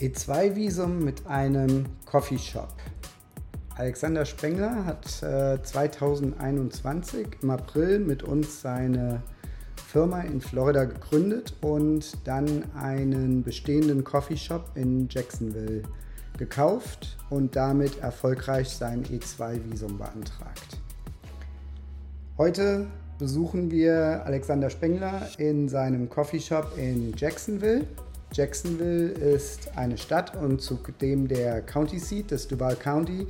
E2-Visum mit einem Coffeeshop. Alexander Spengler hat äh, 2021 im April mit uns seine Firma in Florida gegründet und dann einen bestehenden Coffeeshop in Jacksonville gekauft und damit erfolgreich sein E2-Visum beantragt. Heute besuchen wir Alexander Spengler in seinem Coffeeshop in Jacksonville. Jacksonville ist eine Stadt und zudem der County Seat des Duval County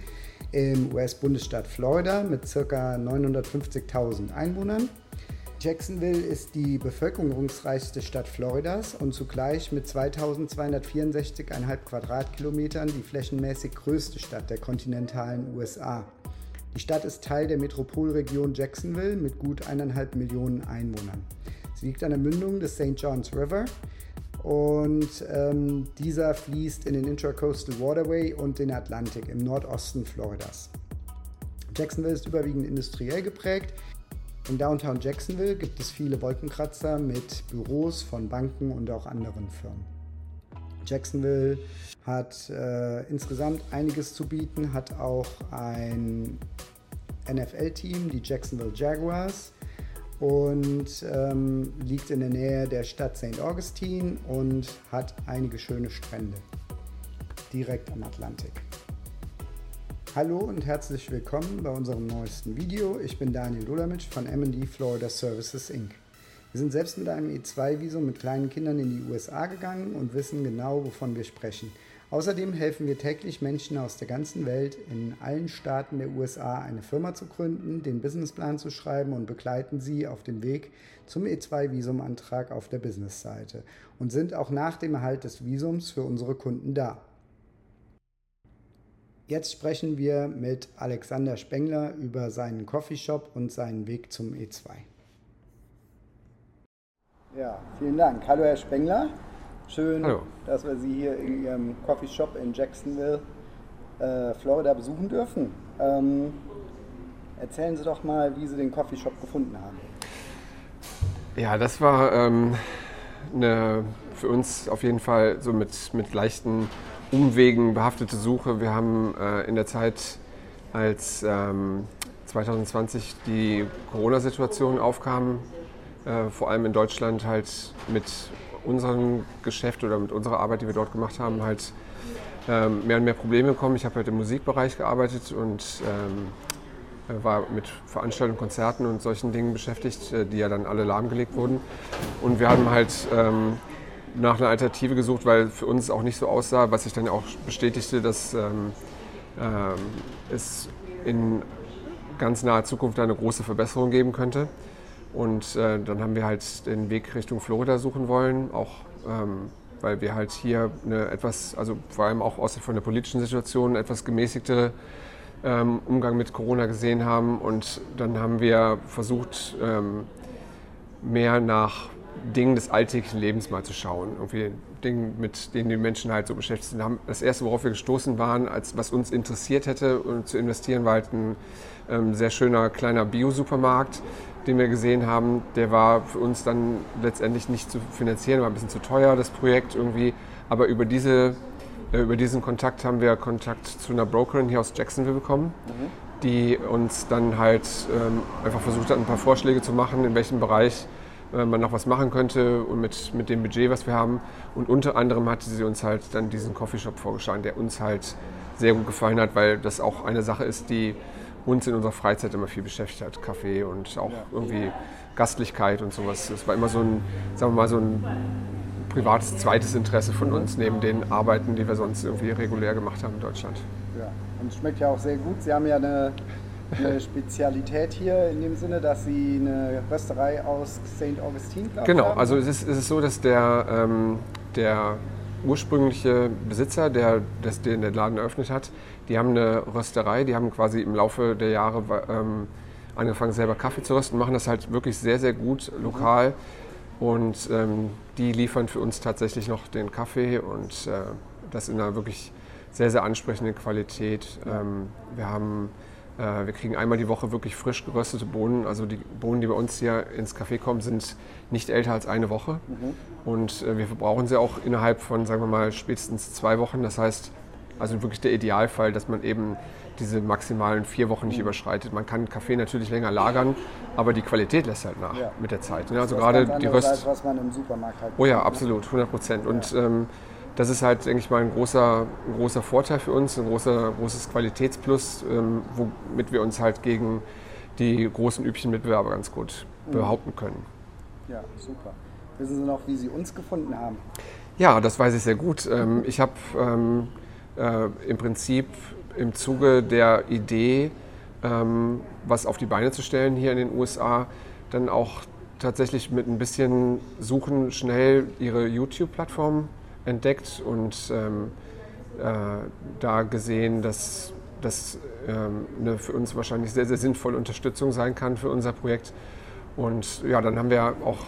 im US-Bundesstaat Florida mit ca. 950.000 Einwohnern. Jacksonville ist die bevölkerungsreichste Stadt Floridas und zugleich mit 2264,5 Quadratkilometern die flächenmäßig größte Stadt der kontinentalen USA. Die Stadt ist Teil der Metropolregion Jacksonville mit gut 1,5 Millionen Einwohnern. Sie liegt an der Mündung des St. John's River und ähm, dieser fließt in den Intracoastal Waterway und den Atlantik im Nordosten Floridas. Jacksonville ist überwiegend industriell geprägt. In Downtown Jacksonville gibt es viele Wolkenkratzer mit Büros von Banken und auch anderen Firmen. Jacksonville hat äh, insgesamt einiges zu bieten, hat auch ein NFL-Team, die Jacksonville Jaguars, und ähm, liegt in der Nähe der Stadt St. Augustine und hat einige schöne Strände direkt am Atlantik. Hallo und herzlich willkommen bei unserem neuesten Video. Ich bin Daniel Dolamitsch von MD Florida Services Inc. Wir sind selbst mit einem E2-Visum mit kleinen Kindern in die USA gegangen und wissen genau, wovon wir sprechen. Außerdem helfen wir täglich Menschen aus der ganzen Welt in allen Staaten der USA eine Firma zu gründen, den Businessplan zu schreiben und begleiten sie auf dem Weg zum E2-Visumantrag auf der Businessseite und sind auch nach dem Erhalt des Visums für unsere Kunden da. Jetzt sprechen wir mit Alexander Spengler über seinen Coffeeshop und seinen Weg zum E2. Ja, vielen Dank. Hallo Herr Spengler. Schön, Hallo. dass wir Sie hier in Ihrem Coffeeshop in Jacksonville, äh, Florida besuchen dürfen. Ähm, erzählen Sie doch mal, wie Sie den Coffeeshop gefunden haben. Ja, das war ähm, eine für uns auf jeden Fall so mit, mit leichten Umwegen behaftete Suche. Wir haben äh, in der Zeit, als ähm, 2020 die Corona-Situation aufkam, äh, vor allem in Deutschland halt mit unserem Geschäft oder mit unserer Arbeit, die wir dort gemacht haben, halt ähm, mehr und mehr Probleme bekommen. Ich habe halt im Musikbereich gearbeitet und ähm, war mit Veranstaltungen, Konzerten und solchen Dingen beschäftigt, äh, die ja dann alle lahmgelegt wurden. Und wir haben halt ähm, nach einer Alternative gesucht, weil für uns auch nicht so aussah, was sich dann auch bestätigte, dass ähm, ähm, es in ganz naher Zukunft eine große Verbesserung geben könnte. Und äh, dann haben wir halt den Weg Richtung Florida suchen wollen, auch ähm, weil wir halt hier eine etwas, also vor allem auch aus von der politischen Situation, etwas gemäßigtere ähm, Umgang mit Corona gesehen haben. Und dann haben wir versucht, ähm, mehr nach Dingen des alltäglichen Lebens mal zu schauen. Irgendwie Dingen, mit denen die Menschen halt so beschäftigt sind. Das erste, worauf wir gestoßen waren, als was uns interessiert hätte und zu investieren, war halt ein ähm, sehr schöner kleiner Bio-Supermarkt den wir gesehen haben, der war für uns dann letztendlich nicht zu finanzieren, war ein bisschen zu teuer, das Projekt irgendwie. Aber über, diese, äh, über diesen Kontakt haben wir Kontakt zu einer Brokerin hier aus Jacksonville bekommen, mhm. die uns dann halt ähm, einfach versucht hat, ein paar Vorschläge zu machen, in welchem Bereich äh, man noch was machen könnte und mit, mit dem Budget, was wir haben. Und unter anderem hatte sie uns halt dann diesen Coffeeshop vorgeschlagen, der uns halt sehr gut gefallen hat, weil das auch eine Sache ist, die uns in unserer Freizeit immer viel beschäftigt hat. Kaffee und auch irgendwie Gastlichkeit und sowas. Das war immer so ein, sagen wir mal, so ein privates zweites Interesse von uns, neben den Arbeiten, die wir sonst irgendwie regulär gemacht haben in Deutschland. Ja, und es schmeckt ja auch sehr gut. Sie haben ja eine, eine Spezialität hier in dem Sinne, dass Sie eine Rösterei aus St. Augustine haben. Genau, also es ist, es ist so, dass der, ähm, der ursprüngliche Besitzer, der das, den Laden eröffnet hat, die haben eine Rösterei, die haben quasi im Laufe der Jahre ähm, angefangen, selber Kaffee zu rösten, machen das halt wirklich sehr, sehr gut lokal. Und ähm, die liefern für uns tatsächlich noch den Kaffee und äh, das in einer wirklich sehr, sehr ansprechenden Qualität. Ähm, wir haben wir kriegen einmal die Woche wirklich frisch geröstete Bohnen. Also die Bohnen, die bei uns hier ins Café kommen, sind nicht älter als eine Woche. Mhm. Und äh, wir verbrauchen sie auch innerhalb von, sagen wir mal, spätestens zwei Wochen. Das heißt, also wirklich der Idealfall, dass man eben diese maximalen vier Wochen nicht mhm. überschreitet. Man kann Kaffee natürlich länger lagern, aber die Qualität lässt halt nach ja. mit der Zeit. Ne? Also gerade die Röst. Als was man im Supermarkt hat. Oh ja, absolut, 100 Prozent. Und ähm, das ist halt, denke ich mal, ein großer, ein großer Vorteil für uns, ein großer, großes Qualitätsplus, ähm, womit wir uns halt gegen die großen üblichen Mitbewerber ganz gut mhm. behaupten können. Ja, super. Wissen Sie noch, wie Sie uns gefunden haben? Ja, das weiß ich sehr gut. Ähm, ich habe ähm, äh, im Prinzip im Zuge der Idee, ähm, was auf die Beine zu stellen hier in den USA, dann auch tatsächlich mit ein bisschen Suchen schnell ihre YouTube-Plattform entdeckt und ähm, äh, da gesehen, dass das ähm, eine für uns wahrscheinlich sehr, sehr sinnvolle Unterstützung sein kann für unser Projekt. Und ja, dann haben wir auch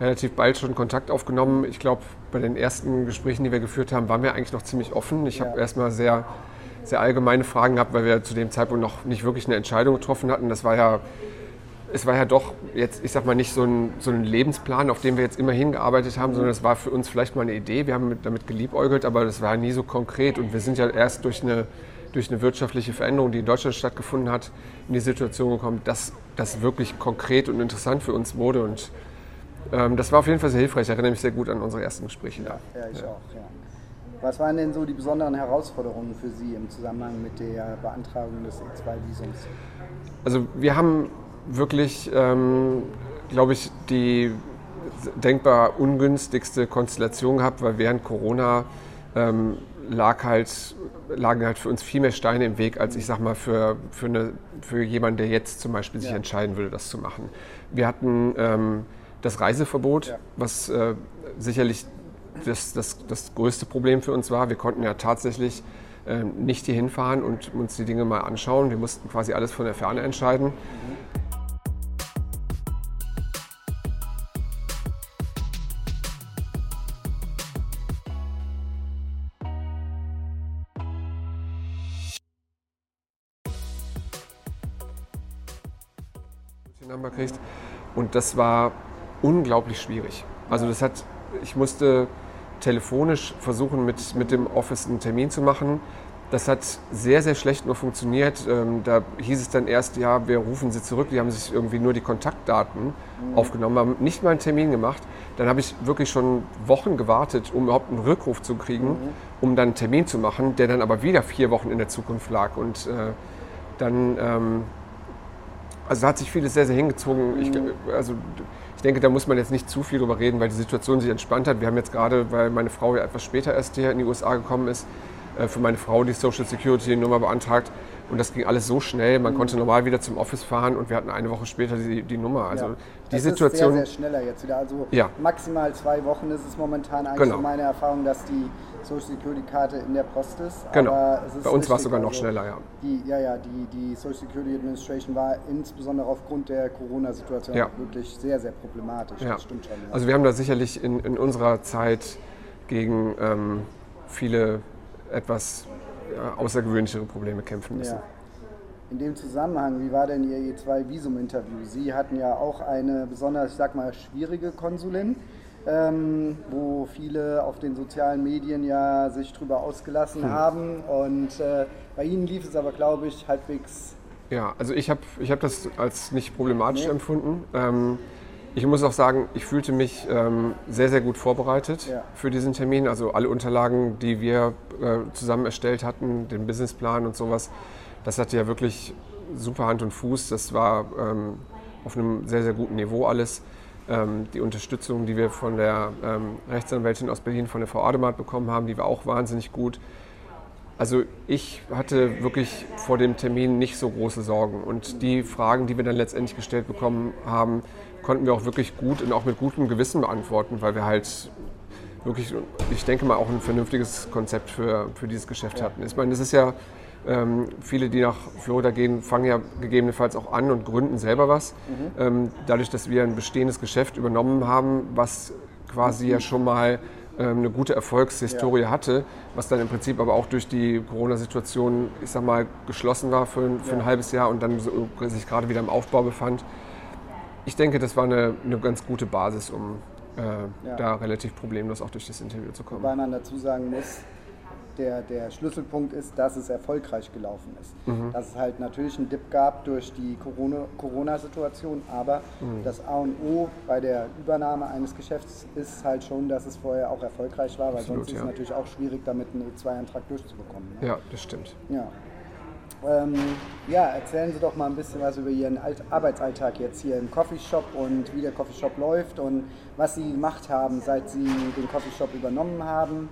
relativ bald schon Kontakt aufgenommen. Ich glaube, bei den ersten Gesprächen, die wir geführt haben, waren wir eigentlich noch ziemlich offen. Ich ja. habe erstmal sehr, sehr allgemeine Fragen gehabt, weil wir zu dem Zeitpunkt noch nicht wirklich eine Entscheidung getroffen hatten. Das war ja es war ja doch jetzt, ich sag mal, nicht so ein, so ein Lebensplan, auf den wir jetzt immer hingearbeitet haben, sondern es war für uns vielleicht mal eine Idee. Wir haben mit, damit geliebäugelt, aber das war nie so konkret. Und wir sind ja erst durch eine, durch eine wirtschaftliche Veränderung, die in Deutschland stattgefunden hat, in die Situation gekommen, dass das wirklich konkret und interessant für uns wurde. Und ähm, das war auf jeden Fall sehr hilfreich. Ich erinnere mich sehr gut an unsere ersten Gespräche da. Ja, ich ja. auch. Ja. Was waren denn so die besonderen Herausforderungen für Sie im Zusammenhang mit der Beantragung des E2-Visums? Also wir haben wirklich, ähm, glaube ich, die denkbar ungünstigste Konstellation gehabt, weil während Corona ähm, lag halt, lagen halt für uns viel mehr Steine im Weg, als ich sag mal für, für, eine, für jemanden, der jetzt zum Beispiel sich ja. entscheiden würde, das zu machen. Wir hatten ähm, das Reiseverbot, ja. was äh, sicherlich das, das, das größte Problem für uns war. Wir konnten ja tatsächlich äh, nicht hier hinfahren und uns die Dinge mal anschauen. Wir mussten quasi alles von der Ferne entscheiden. Mhm. Number kriegt. Und das war unglaublich schwierig. Also das hat, ich musste telefonisch versuchen, mit, mit dem Office einen Termin zu machen. Das hat sehr, sehr schlecht nur funktioniert. Ähm, da hieß es dann erst, ja, wir rufen Sie zurück. Die haben sich irgendwie nur die Kontaktdaten mhm. aufgenommen, haben nicht mal einen Termin gemacht. Dann habe ich wirklich schon Wochen gewartet, um überhaupt einen Rückruf zu kriegen, mhm. um dann einen Termin zu machen, der dann aber wieder vier Wochen in der Zukunft lag. Und äh, dann ähm, also da hat sich vieles sehr, sehr hingezogen. Ich, mhm. also, ich denke, da muss man jetzt nicht zu viel drüber reden, weil die Situation sich entspannt hat. Wir haben jetzt gerade, weil meine Frau ja etwas später erst hier in die USA gekommen ist, für meine Frau die Social Security Nummer beantragt. Und das ging alles so schnell. Man mhm. konnte normal wieder zum Office fahren und wir hatten eine Woche später die, die Nummer. Also ja. die das Situation. Ist sehr, sehr schneller jetzt wieder. Also ja. maximal zwei Wochen ist es momentan eigentlich genau. meine Erfahrung, dass die Social Security Karte in der Post ist. Genau. Bei uns war es sogar noch also schneller, ja. Die, ja, ja, die, die Social Security Administration war insbesondere aufgrund der Corona-Situation ja. wirklich sehr, sehr problematisch. Ja. Das stimmt schon. Also wir haben da sicherlich in, in unserer Zeit gegen ähm, viele etwas außergewöhnlichere Probleme kämpfen müssen. Ja. In dem Zusammenhang, wie war denn Ihr E2-Visum-Interview? Sie hatten ja auch eine besonders, ich sag mal, schwierige Konsulin, ähm, wo viele auf den sozialen Medien ja sich drüber ausgelassen hm. haben. Und äh, bei Ihnen lief es aber, glaube ich, halbwegs. Ja, also ich habe ich hab das als nicht problematisch nee. empfunden. Ähm, ich muss auch sagen, ich fühlte mich ähm, sehr, sehr gut vorbereitet ja. für diesen Termin. Also alle Unterlagen, die wir äh, zusammen erstellt hatten, den Businessplan und sowas, das hatte ja wirklich super Hand und Fuß. Das war ähm, auf einem sehr, sehr guten Niveau alles. Ähm, die Unterstützung, die wir von der ähm, Rechtsanwältin aus Berlin, von der Frau Ademat bekommen haben, die war auch wahnsinnig gut. Also ich hatte wirklich vor dem Termin nicht so große Sorgen. Und die Fragen, die wir dann letztendlich gestellt bekommen haben, konnten wir auch wirklich gut und auch mit gutem Gewissen beantworten, weil wir halt wirklich, ich denke mal, auch ein vernünftiges Konzept für, für dieses Geschäft hatten. Ich meine, das ist ja, ähm, viele, die nach Florida gehen, fangen ja gegebenenfalls auch an und gründen selber was. Mhm. Ähm, dadurch, dass wir ein bestehendes Geschäft übernommen haben, was quasi mhm. ja schon mal ähm, eine gute Erfolgshistorie ja. hatte, was dann im Prinzip aber auch durch die Corona-Situation, ich sag mal, geschlossen war für, für ja. ein halbes Jahr und dann so, sich gerade wieder im Aufbau befand. Ich denke, das war eine, eine ganz gute Basis, um äh, ja. da relativ problemlos auch durch das Interview zu kommen. Weil man dazu sagen muss, der, der Schlüsselpunkt ist, dass es erfolgreich gelaufen ist. Mhm. Dass es halt natürlich einen Dip gab durch die Corona-Situation, aber mhm. das A und O bei der Übernahme eines Geschäfts ist halt schon, dass es vorher auch erfolgreich war, weil Absolut, sonst ist es natürlich auch schwierig, damit einen E2-Antrag durchzubekommen. Ne? Ja, das stimmt. Ja. Ähm, ja, erzählen Sie doch mal ein bisschen was über Ihren Alt Arbeitsalltag jetzt hier im Coffeeshop und wie der Coffeeshop läuft und was Sie gemacht haben, seit Sie den Coffeeshop übernommen haben.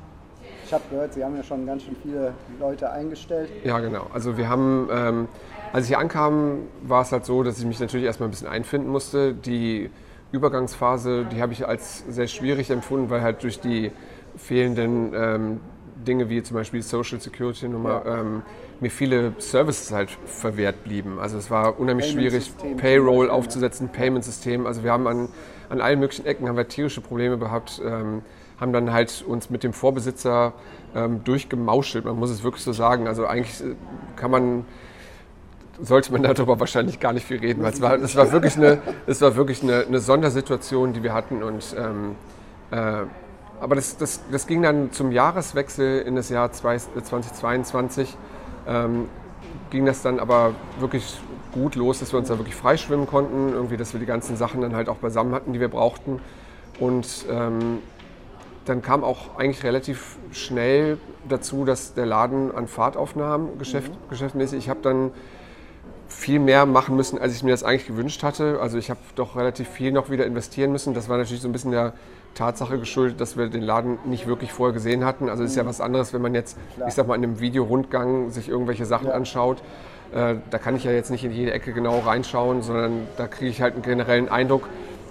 Ich habe gehört, Sie haben ja schon ganz schön viele Leute eingestellt. Ja, genau. Also wir haben, ähm, als ich hier ankam, war es halt so, dass ich mich natürlich erstmal ein bisschen einfinden musste. Die Übergangsphase, die habe ich als sehr schwierig empfunden, weil halt durch die fehlenden ähm, Dinge wie zum Beispiel Social Security Nummer ja. ähm, mir viele Services halt verwehrt blieben. Also es war unheimlich schwierig, Payroll aufzusetzen, Payment-System. Also wir haben an, an allen möglichen Ecken haben wir tierische Probleme gehabt. Ähm, haben dann halt uns mit dem Vorbesitzer ähm, durchgemauschelt, man muss es wirklich so sagen. Also eigentlich äh, kann man, sollte man darüber wahrscheinlich gar nicht viel reden, weil es war, es war wirklich, eine, es war wirklich eine, eine Sondersituation, die wir hatten und ähm, äh, aber das, das, das ging dann zum Jahreswechsel in das Jahr 2022. Ähm, ging das dann aber wirklich gut los, dass wir uns da wirklich freischwimmen konnten, irgendwie, dass wir die ganzen Sachen dann halt auch beisammen hatten, die wir brauchten. Und ähm, dann kam auch eigentlich relativ schnell dazu, dass der Laden an Fahrt aufnahm, Geschäft, mhm. geschäftsmäßig. Ich habe dann viel mehr machen müssen, als ich mir das eigentlich gewünscht hatte. Also ich habe doch relativ viel noch wieder investieren müssen. Das war natürlich so ein bisschen der Tatsache geschuldet, dass wir den Laden nicht wirklich vorher gesehen hatten. Also es ist ja was anderes, wenn man jetzt, Klar. ich sag mal, in einem Videorundgang sich irgendwelche Sachen ja. anschaut. Äh, da kann ich ja jetzt nicht in jede Ecke genau reinschauen, sondern da kriege ich halt einen generellen Eindruck,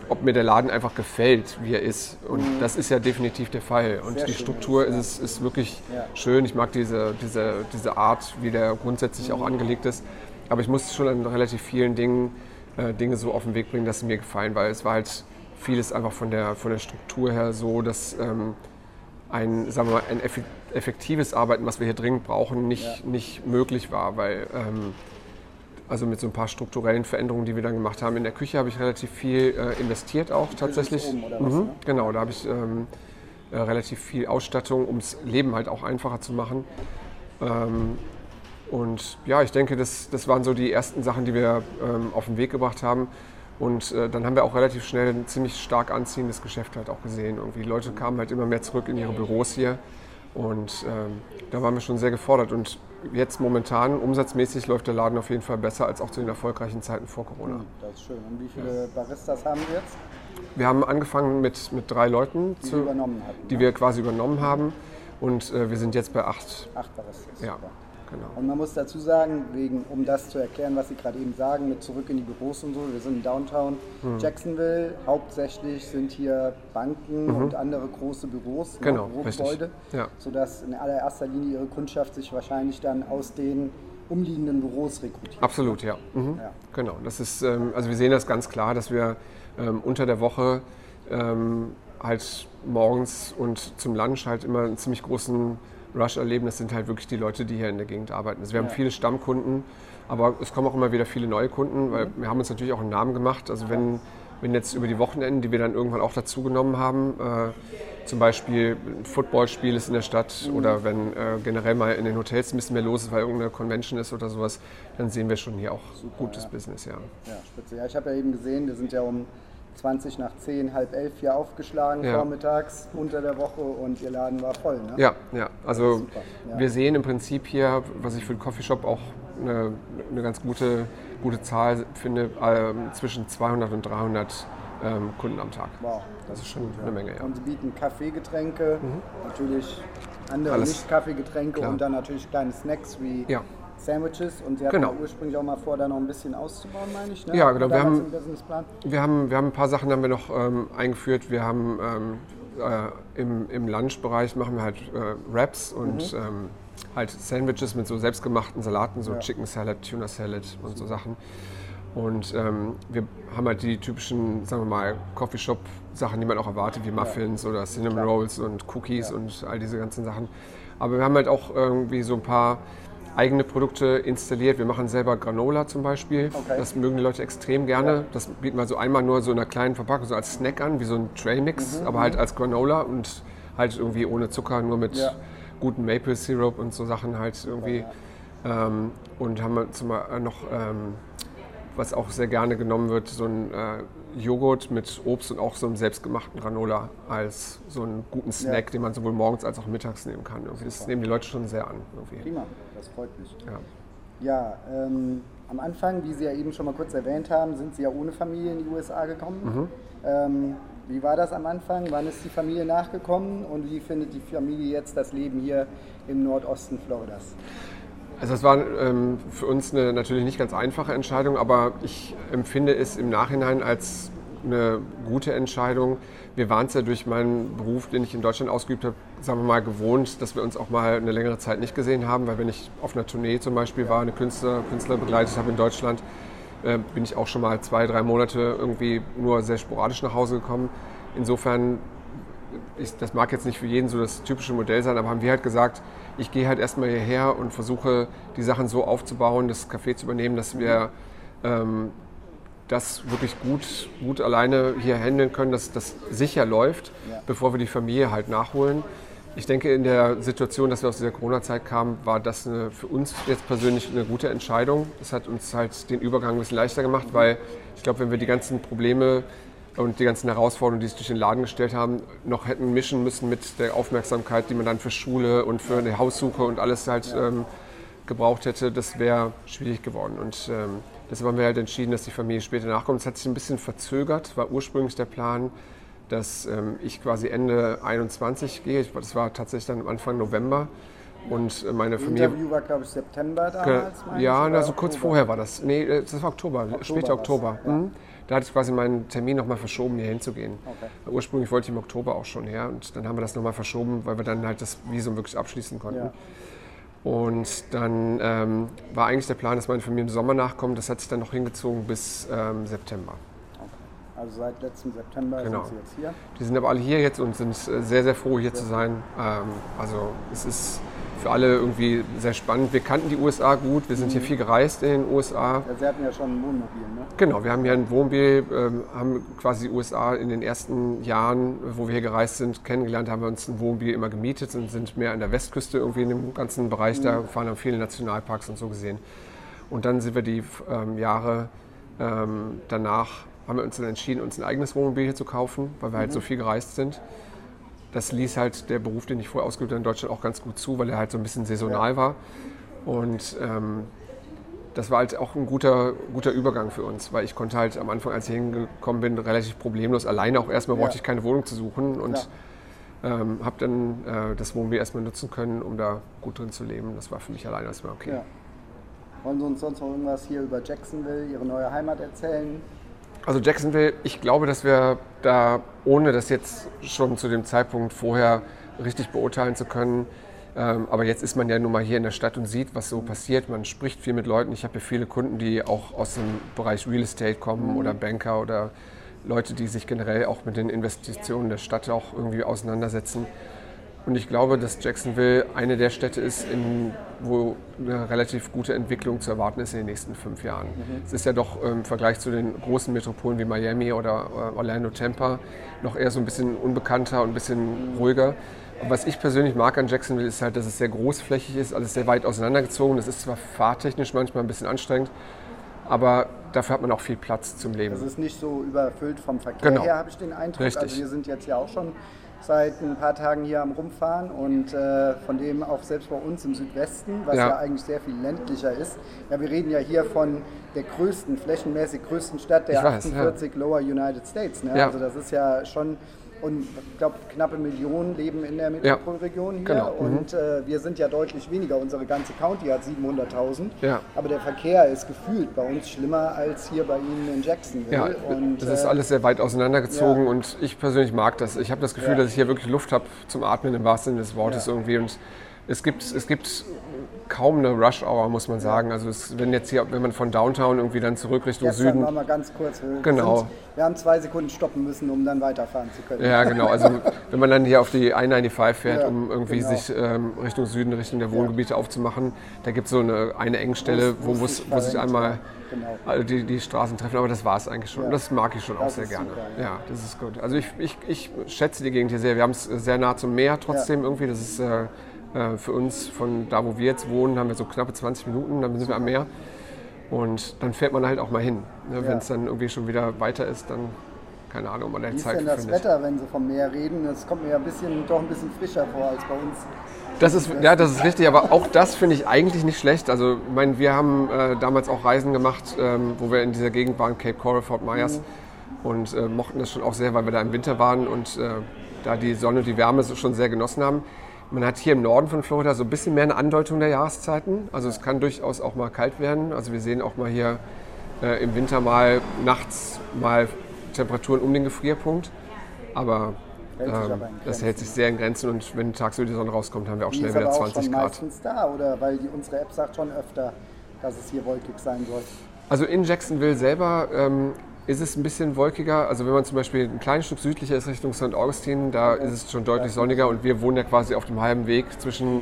ob mir der Laden einfach gefällt, wie er ist. Und mhm. das ist ja definitiv der Fall. Und Sehr die Struktur ist, ist, ist wirklich ja. schön. Ich mag diese, diese, diese Art, wie der grundsätzlich mhm. auch angelegt ist. Aber ich musste schon an relativ vielen Dingen äh, Dinge so auf den Weg bringen, dass sie mir gefallen, weil es war halt vieles einfach von der, von der Struktur her so, dass ähm, ein, sagen wir mal, ein effektives Arbeiten, was wir hier dringend brauchen, nicht, ja. nicht möglich war, weil ähm, also mit so ein paar strukturellen Veränderungen, die wir dann gemacht haben. In der Küche habe ich relativ viel äh, investiert auch tatsächlich. Oben, was, mhm, ne? Genau, da habe ich ähm, äh, relativ viel Ausstattung, um das Leben halt auch einfacher zu machen. Ähm, und ja, ich denke, das, das waren so die ersten Sachen, die wir ähm, auf den Weg gebracht haben. Und äh, dann haben wir auch relativ schnell ein ziemlich stark anziehendes Geschäft halt auch gesehen. Irgendwie die Leute kamen halt immer mehr zurück in ihre Büros hier. Und ähm, da waren wir schon sehr gefordert. Und jetzt momentan umsatzmäßig läuft der Laden auf jeden Fall besser als auch zu den erfolgreichen Zeiten vor Corona. Hm, das ist schön. Und wie viele Baristas haben wir jetzt? Wir haben angefangen mit, mit drei Leuten, die, zu, hatten, die ja. wir quasi übernommen haben. Und äh, wir sind jetzt bei acht. Acht Baristas. Ja. Super. Genau. Und man muss dazu sagen, wegen, um das zu erklären, was Sie gerade eben sagen, mit zurück in die Büros und so, wir sind in Downtown mhm. Jacksonville, hauptsächlich sind hier Banken mhm. und andere große Büros, ne, genau, Bürogebäude, ja. sodass in allererster Linie Ihre Kundschaft sich wahrscheinlich dann aus den umliegenden Büros rekrutiert. Absolut, ja. Mhm. ja. Genau, das ist, ähm, also wir sehen das ganz klar, dass wir ähm, unter der Woche ähm, halt morgens und zum Lunch halt immer einen ziemlich großen Rush erleben, das sind halt wirklich die Leute, die hier in der Gegend arbeiten. Also wir haben viele Stammkunden, aber es kommen auch immer wieder viele neue Kunden, weil wir haben uns natürlich auch einen Namen gemacht. Also wenn, wenn jetzt über die Wochenenden, die wir dann irgendwann auch dazugenommen haben, äh, zum Beispiel ein Footballspiel ist in der Stadt mhm. oder wenn äh, generell mal in den Hotels ein bisschen mehr los ist, weil irgendeine Convention ist oder sowas, dann sehen wir schon hier auch Super, gutes ja. Business, ja. Ja, spitze. Ja, ich habe ja eben gesehen, wir sind ja um 20 nach 10, halb elf hier aufgeschlagen ja. vormittags unter der Woche und ihr Laden war voll. Ne? Ja, ja. Also ja. wir sehen im Prinzip hier, was ich für den Coffeeshop auch eine, eine ganz gute, gute Zahl finde, äh, zwischen 200 und 300 ähm, Kunden am Tag. Wow, das, das ist schon gut, eine Menge. Ja. Und sie bieten Kaffeegetränke, mhm. natürlich andere Nicht-Kaffeegetränke und dann natürlich kleine Snacks wie ja. Sandwiches und Sie hatten genau. ursprünglich auch mal vor, da noch ein bisschen auszubauen, meine ich. Ne? Ja, genau. Wir haben, wir, haben, wir haben ein paar Sachen haben wir noch ähm, eingeführt. Wir haben ähm, äh, im, im Lunchbereich machen wir halt äh, Wraps und mhm. ähm, halt Sandwiches mit so selbstgemachten Salaten, so ja. Chicken Salad, Tuna Salad und so Sachen. Und ähm, wir haben halt die typischen, sagen wir mal, Coffeeshop-Sachen, die man auch erwartet, wie Muffins ja. oder Cinnamon. Rolls und Cookies ja. und all diese ganzen Sachen. Aber wir haben halt auch irgendwie so ein paar eigene Produkte installiert. Wir machen selber Granola zum Beispiel. Okay. Das mögen die Leute extrem gerne. Ja. Das bieten wir so einmal nur so in einer kleinen Verpackung, so als Snack an, wie so ein Trailmix, mhm. aber halt als Granola und halt irgendwie ohne Zucker, nur mit ja. gutem Maple Syrup und so Sachen halt irgendwie. Ja. Ähm, und haben wir zum Beispiel noch ähm, was auch sehr gerne genommen wird, so ein äh, Joghurt mit Obst und auch so einem selbstgemachten Granola als so einen guten Snack, ja. den man sowohl morgens als auch mittags nehmen kann. Irgendwie. Das nehmen die Leute schon sehr an. Irgendwie. Prima, das freut mich. Ja, ja ähm, am Anfang, wie Sie ja eben schon mal kurz erwähnt haben, sind Sie ja ohne Familie in die USA gekommen. Mhm. Ähm, wie war das am Anfang? Wann ist die Familie nachgekommen und wie findet die Familie jetzt das Leben hier im Nordosten Floridas? Also es war ähm, für uns eine natürlich nicht ganz einfache Entscheidung, aber ich empfinde es im Nachhinein als eine gute Entscheidung. Wir waren es ja durch meinen Beruf, den ich in Deutschland ausgeübt habe, sagen wir mal gewohnt, dass wir uns auch mal eine längere Zeit nicht gesehen haben, weil wenn ich auf einer Tournee zum Beispiel war, eine Künstler, Künstler begleitet habe in Deutschland, äh, bin ich auch schon mal zwei, drei Monate irgendwie nur sehr sporadisch nach Hause gekommen. Insofern, ich, das mag jetzt nicht für jeden so das typische Modell sein, aber haben wir halt gesagt, ich gehe halt erstmal hierher und versuche die Sachen so aufzubauen, das Café zu übernehmen, dass wir ähm, das wirklich gut, gut alleine hier handeln können, dass das sicher läuft, ja. bevor wir die Familie halt nachholen. Ich denke, in der Situation, dass wir aus dieser Corona-Zeit kamen, war das eine, für uns jetzt persönlich eine gute Entscheidung. Das hat uns halt den Übergang ein bisschen leichter gemacht, weil ich glaube, wenn wir die ganzen Probleme und die ganzen Herausforderungen, die sich durch den Laden gestellt haben, noch hätten mischen müssen mit der Aufmerksamkeit, die man dann für Schule und für eine Haussuche und alles halt ähm, gebraucht hätte, das wäre schwierig geworden. Und ähm, deshalb haben wir halt entschieden, dass die Familie später nachkommt. Es hat sich ein bisschen verzögert, war ursprünglich der Plan, dass ähm, ich quasi Ende 21 gehe. Das war tatsächlich dann Anfang November. Und äh, meine Familie. Interview war, glaube ich, September damals. Ja, also kurz vorher war das. Nee, äh, das war Oktober, Oktober später Oktober. Ja. Mhm. Da hatte ich quasi meinen Termin nochmal verschoben, hier hinzugehen. Okay. Ursprünglich wollte ich im Oktober auch schon her und dann haben wir das nochmal verschoben, weil wir dann halt das Visum wirklich abschließen konnten. Ja. Und dann ähm, war eigentlich der Plan, dass meine Familie im Sommer nachkommt. Das hat sich dann noch hingezogen bis ähm, September. Okay. Also seit letztem September genau. sind Sie jetzt hier? Die sind aber alle hier jetzt und sind äh, sehr, sehr froh, hier sehr zu sein. Ähm, also es ist für alle irgendwie sehr spannend. Wir kannten die USA gut, wir sind mhm. hier viel gereist in den USA. Ja, Sie hatten ja schon ein Wohnmobil, ne? Genau, wir haben hier ein Wohnmobil, ähm, haben quasi die USA in den ersten Jahren, wo wir hier gereist sind, kennengelernt, haben wir uns ein Wohnmobil immer gemietet und sind mehr an der Westküste irgendwie in dem ganzen Bereich mhm. da gefahren, haben viele Nationalparks und so gesehen. Und dann sind wir die ähm, Jahre ähm, danach, haben wir uns dann entschieden, uns ein eigenes Wohnmobil hier zu kaufen, weil wir mhm. halt so viel gereist sind das ließ halt der Beruf, den ich vorher ausgeübt habe in Deutschland, auch ganz gut zu, weil er halt so ein bisschen saisonal war. Und ähm, das war halt auch ein guter, guter Übergang für uns, weil ich konnte halt am Anfang, als ich hingekommen bin, relativ problemlos alleine auch erstmal brauchte ich keine Wohnung zu suchen und ähm, habe dann äh, das Wohnmobil erstmal nutzen können, um da gut drin zu leben. Das war für mich alleine erstmal okay. Ja. Wollen Sie uns sonst noch irgendwas hier über Jacksonville, Ihre neue Heimat erzählen? Also Jacksonville, ich glaube, dass wir da, ohne das jetzt schon zu dem Zeitpunkt vorher richtig beurteilen zu können, ähm, aber jetzt ist man ja nun mal hier in der Stadt und sieht, was so passiert. Man spricht viel mit Leuten. Ich habe hier viele Kunden, die auch aus dem Bereich Real Estate kommen mhm. oder Banker oder Leute, die sich generell auch mit den Investitionen der Stadt auch irgendwie auseinandersetzen. Und ich glaube, dass Jacksonville eine der Städte ist, in, wo eine relativ gute Entwicklung zu erwarten ist in den nächsten fünf Jahren. Mhm. Es ist ja doch im Vergleich zu den großen Metropolen wie Miami oder äh, Orlando, Tampa noch eher so ein bisschen unbekannter und ein bisschen ruhiger. Was ich persönlich mag an Jacksonville ist halt, dass es sehr großflächig ist, alles sehr weit auseinandergezogen. Das ist zwar fahrtechnisch manchmal ein bisschen anstrengend, aber dafür hat man auch viel Platz zum Leben. Es ist nicht so überfüllt vom Verkehr genau. her, habe ich den Eindruck. Richtig. Also wir sind jetzt ja auch schon seit ein paar Tagen hier am Rumfahren und äh, von dem auch selbst bei uns im Südwesten, was ja. ja. eigentlich sehr viel ländlicher ist. Ja, wir reden ja hier von der größten, flächenmäßig größten Stadt der weiß, 48 ja. Lower United States. Ne? Also das ist ja schon und ich glaube, knappe Millionen leben in der Metropolregion hier. Genau. Mhm. Und äh, wir sind ja deutlich weniger. Unsere ganze County hat 700.000. Ja. Aber der Verkehr ist gefühlt bei uns schlimmer als hier bei Ihnen in Jacksonville. Ja, und, das ist äh, alles sehr weit auseinandergezogen ja. und ich persönlich mag das. Ich habe das Gefühl, dass ich hier wirklich Luft habe zum Atmen im wahrsten Sinne des Wortes irgendwie. Und Es gibt, es gibt kaum eine Rush Hour, muss man sagen. Also es, wenn jetzt hier, wenn man von Downtown irgendwie dann zurück Richtung Gestern Süden. waren wir ganz kurz. Wir Genau. Sind, wir haben zwei Sekunden stoppen müssen, um dann weiterfahren zu können. Ja, genau. Also wenn man dann hier auf die I-95 fährt, Ja, um irgendwie genau. sich ähm, Richtung Süden, Richtung der Wohngebiete aufzumachen, da gibt es so eine, eine Engstelle, Wo wo, wo wo, sich einmal ja, genau. die, die Straßen treffen. Aber das war es eigentlich schon. Ja. Das mag ich schon auch Das sehr ist gerne. super, ja. ja. das ist gut. Also ich, ich, ich schätze die Gegend hier sehr. Wir haben es sehr nah zum Meer trotzdem irgendwie. Das ist äh, für uns von da, wo wir jetzt wohnen, haben wir so knappe 20 Minuten, dann sind wir am Meer. Und dann fährt man halt auch mal hin. Ne? Wenn es dann irgendwie schon wieder weiter ist, dann keine Ahnung, ob man da Wie ist Zeit denn für das findet. Wetter, wenn Sie vom Meer reden? Das kommt mir ja ein bisschen, doch ein bisschen frischer vor als bei uns. Das ist, ja, das ist richtig, aber auch das finde ich eigentlich nicht schlecht. Also, ich meine, wir haben äh, damals auch Reisen gemacht, ähm, wo wir in dieser Gegend waren, Cape Coral, Fort Myers, und äh, mochten das schon auch sehr, weil wir da im Winter waren und äh, da die Sonne und die Wärme schon sehr genossen haben. Man hat hier im Norden von Florida so ein bisschen mehr eine Andeutung der Jahreszeiten. Also es kann durchaus auch mal kalt werden. Also wir sehen auch mal hier äh, im Winter mal nachts mal Temperaturen um den Gefrierpunkt. Aber Hält ähm, das hält sich sehr in Grenzen und wenn tagsüber die Sonne rauskommt, haben wir auch Die schnell ist wieder aber auch 20 schon Grad. meistens da, oder? Weil die, unsere App sagt schon öfter, dass es hier wolkig sein soll. Also in Jacksonville selber ähm, ist es ein bisschen wolkiger. Also wenn man zum Beispiel ein kleines Stück südlicher ist Richtung St. Augustine, da ist es schon deutlich sonniger und wir wohnen ja quasi auf dem halben Weg zwischen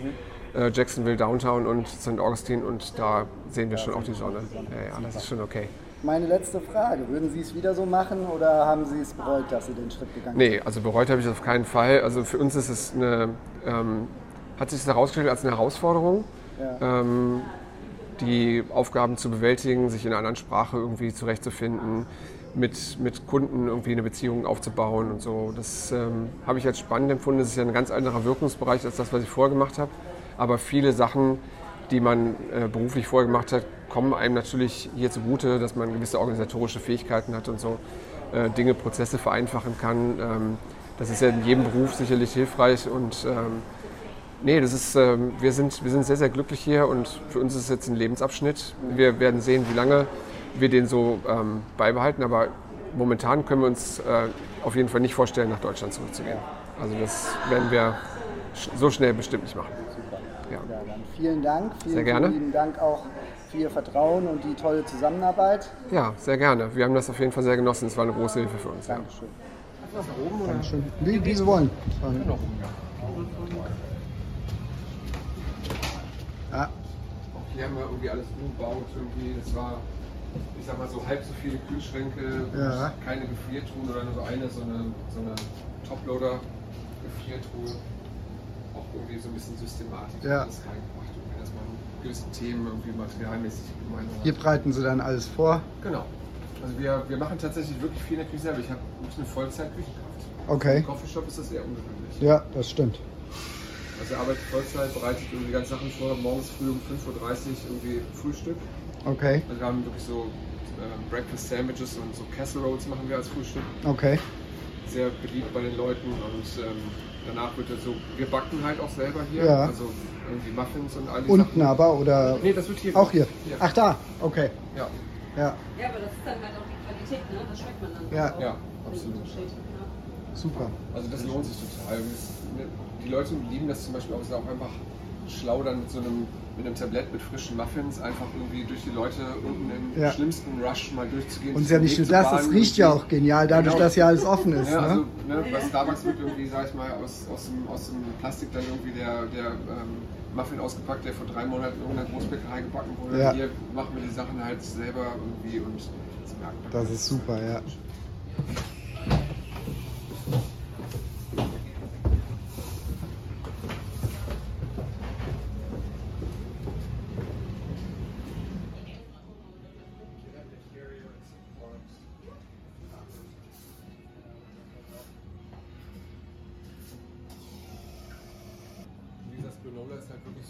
äh, Jacksonville Downtown und St. Augustine und da sehen wir schon auch die Sonne. Ja, ja, das ist schon okay. Meine letzte Frage, würden Sie es wieder so machen oder haben Sie es bereut, dass Sie den Schritt gegangen Nee, also bereut habe ich das auf keinen Fall. Also für uns ist es eine, ähm, hat sich das herausgestellt als eine Herausforderung, Ja. ähm, die Aufgaben zu bewältigen, sich in einer anderen Sprache irgendwie zurechtzufinden, mit, mit Kunden irgendwie eine Beziehung aufzubauen und so. Das ähm, habe ich als spannend empfunden. Das ist ja ein ganz anderer Wirkungsbereich als das, was ich vorher gemacht habe. Aber viele Sachen, die man äh, beruflich vorher gemacht hat, kommen einem natürlich hier zugute, dass man gewisse organisatorische Fähigkeiten hat und so äh, Dinge, Prozesse vereinfachen kann. Ähm, das ist ja in jedem Beruf sicherlich hilfreich und ähm, nee, das ist, ähm, wir, sind, wir sind sehr, sehr glücklich hier und für uns ist es jetzt ein Lebensabschnitt. Wir werden sehen, wie lange wir den so ähm, beibehalten, aber momentan können wir uns äh, auf jeden Fall nicht vorstellen, nach Deutschland zurückzugehen. Also das werden wir sch- so schnell bestimmt nicht machen. Ja. Ja, dann vielen Dank. Vielen, Sehr gerne. vielen lieben Dank auch für Ihr Vertrauen und die tolle Zusammenarbeit. ja, sehr gerne. Wir haben das auf jeden Fall sehr genossen. Es war eine große Hilfe für uns. Ja. Dankeschön. Dankeschön. Wie, wie Sie wollen. Ja, Auch hier haben wir irgendwie alles umgebaut. Irgendwie. Das war, ich sag mal, so halb so viele Kühlschränke, Ja. keine Gefriertruhen oder nur so eine, so eine, so eine Toploader-Gefriertruhe. Auch irgendwie so ein bisschen Systematik Ja. alles reingebracht, irgendwie, dass man gewisse Themen irgendwie materialmäßig gemeinsam hier bereiten Sie dann alles vor. Genau. Also wir, wir machen tatsächlich wirklich viel in der Küche selber. Ich habe wirklich eine Vollzeit-Küchenkraft. Okay. Im Coffeeshop ist das sehr ungewöhnlich. Ja, das stimmt. Also er arbeitet Vollzeit, bereitet irgendwie die ganzen Sachen vor, morgens früh um 5.30 Uhr irgendwie Frühstück. Okay, Also wir haben wirklich so äh, Breakfast Sandwiches und so Castle Rolls machen wir als Frühstück. okay. Sehr beliebt bei den Leuten und ähm, danach wird er so, wir backen halt auch selber hier. Ja. Also irgendwie Muffins und all die Unten Sachen. aber oder Nee, das wird hier auch hier? Ja. Ach da, okay. Ja. Ja, Ja, aber das ist dann halt auch die Qualität, ne? Das schmeckt man dann. Ja. auch. Ja, absolut. Super. Also das lohnt sich total. Das- Die Leute lieben das zum Beispiel auch, es ist auch einfach schlau dann mit so einem, mit einem Tablett mit frischen Muffins einfach irgendwie durch die Leute unten im Ja. schlimmsten Rush mal durchzugehen. Und es ist ja nicht nur das, es riecht ja auch genial, dadurch, Genau. dass hier alles offen ist. Ja, also Ne? ne, bei Starbucks wird irgendwie, sag ich mal, aus, aus, dem, aus dem Plastik dann irgendwie der, der ähm, Muffin ausgepackt, der vor drei Monaten in irgendeiner Großbäckerei gebacken wurde. Ja. Hier machen wir die Sachen halt selber irgendwie und das merkt man. Das ist super, ja. Granola ist halt wirklich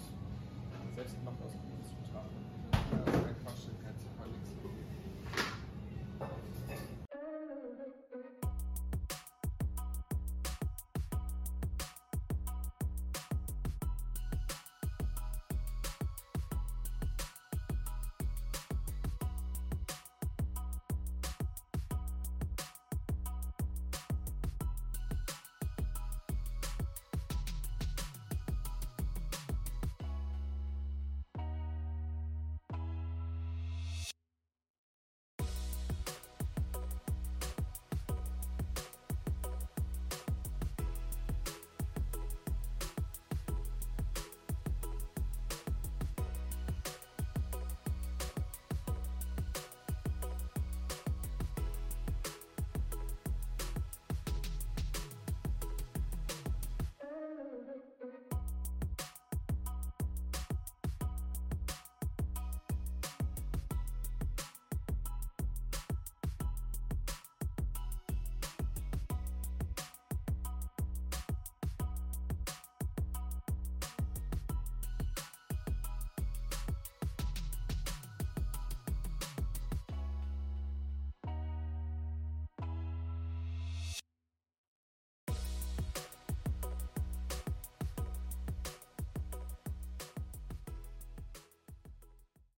selbst gemacht aus Zutaten. Ja, kein Quatsch.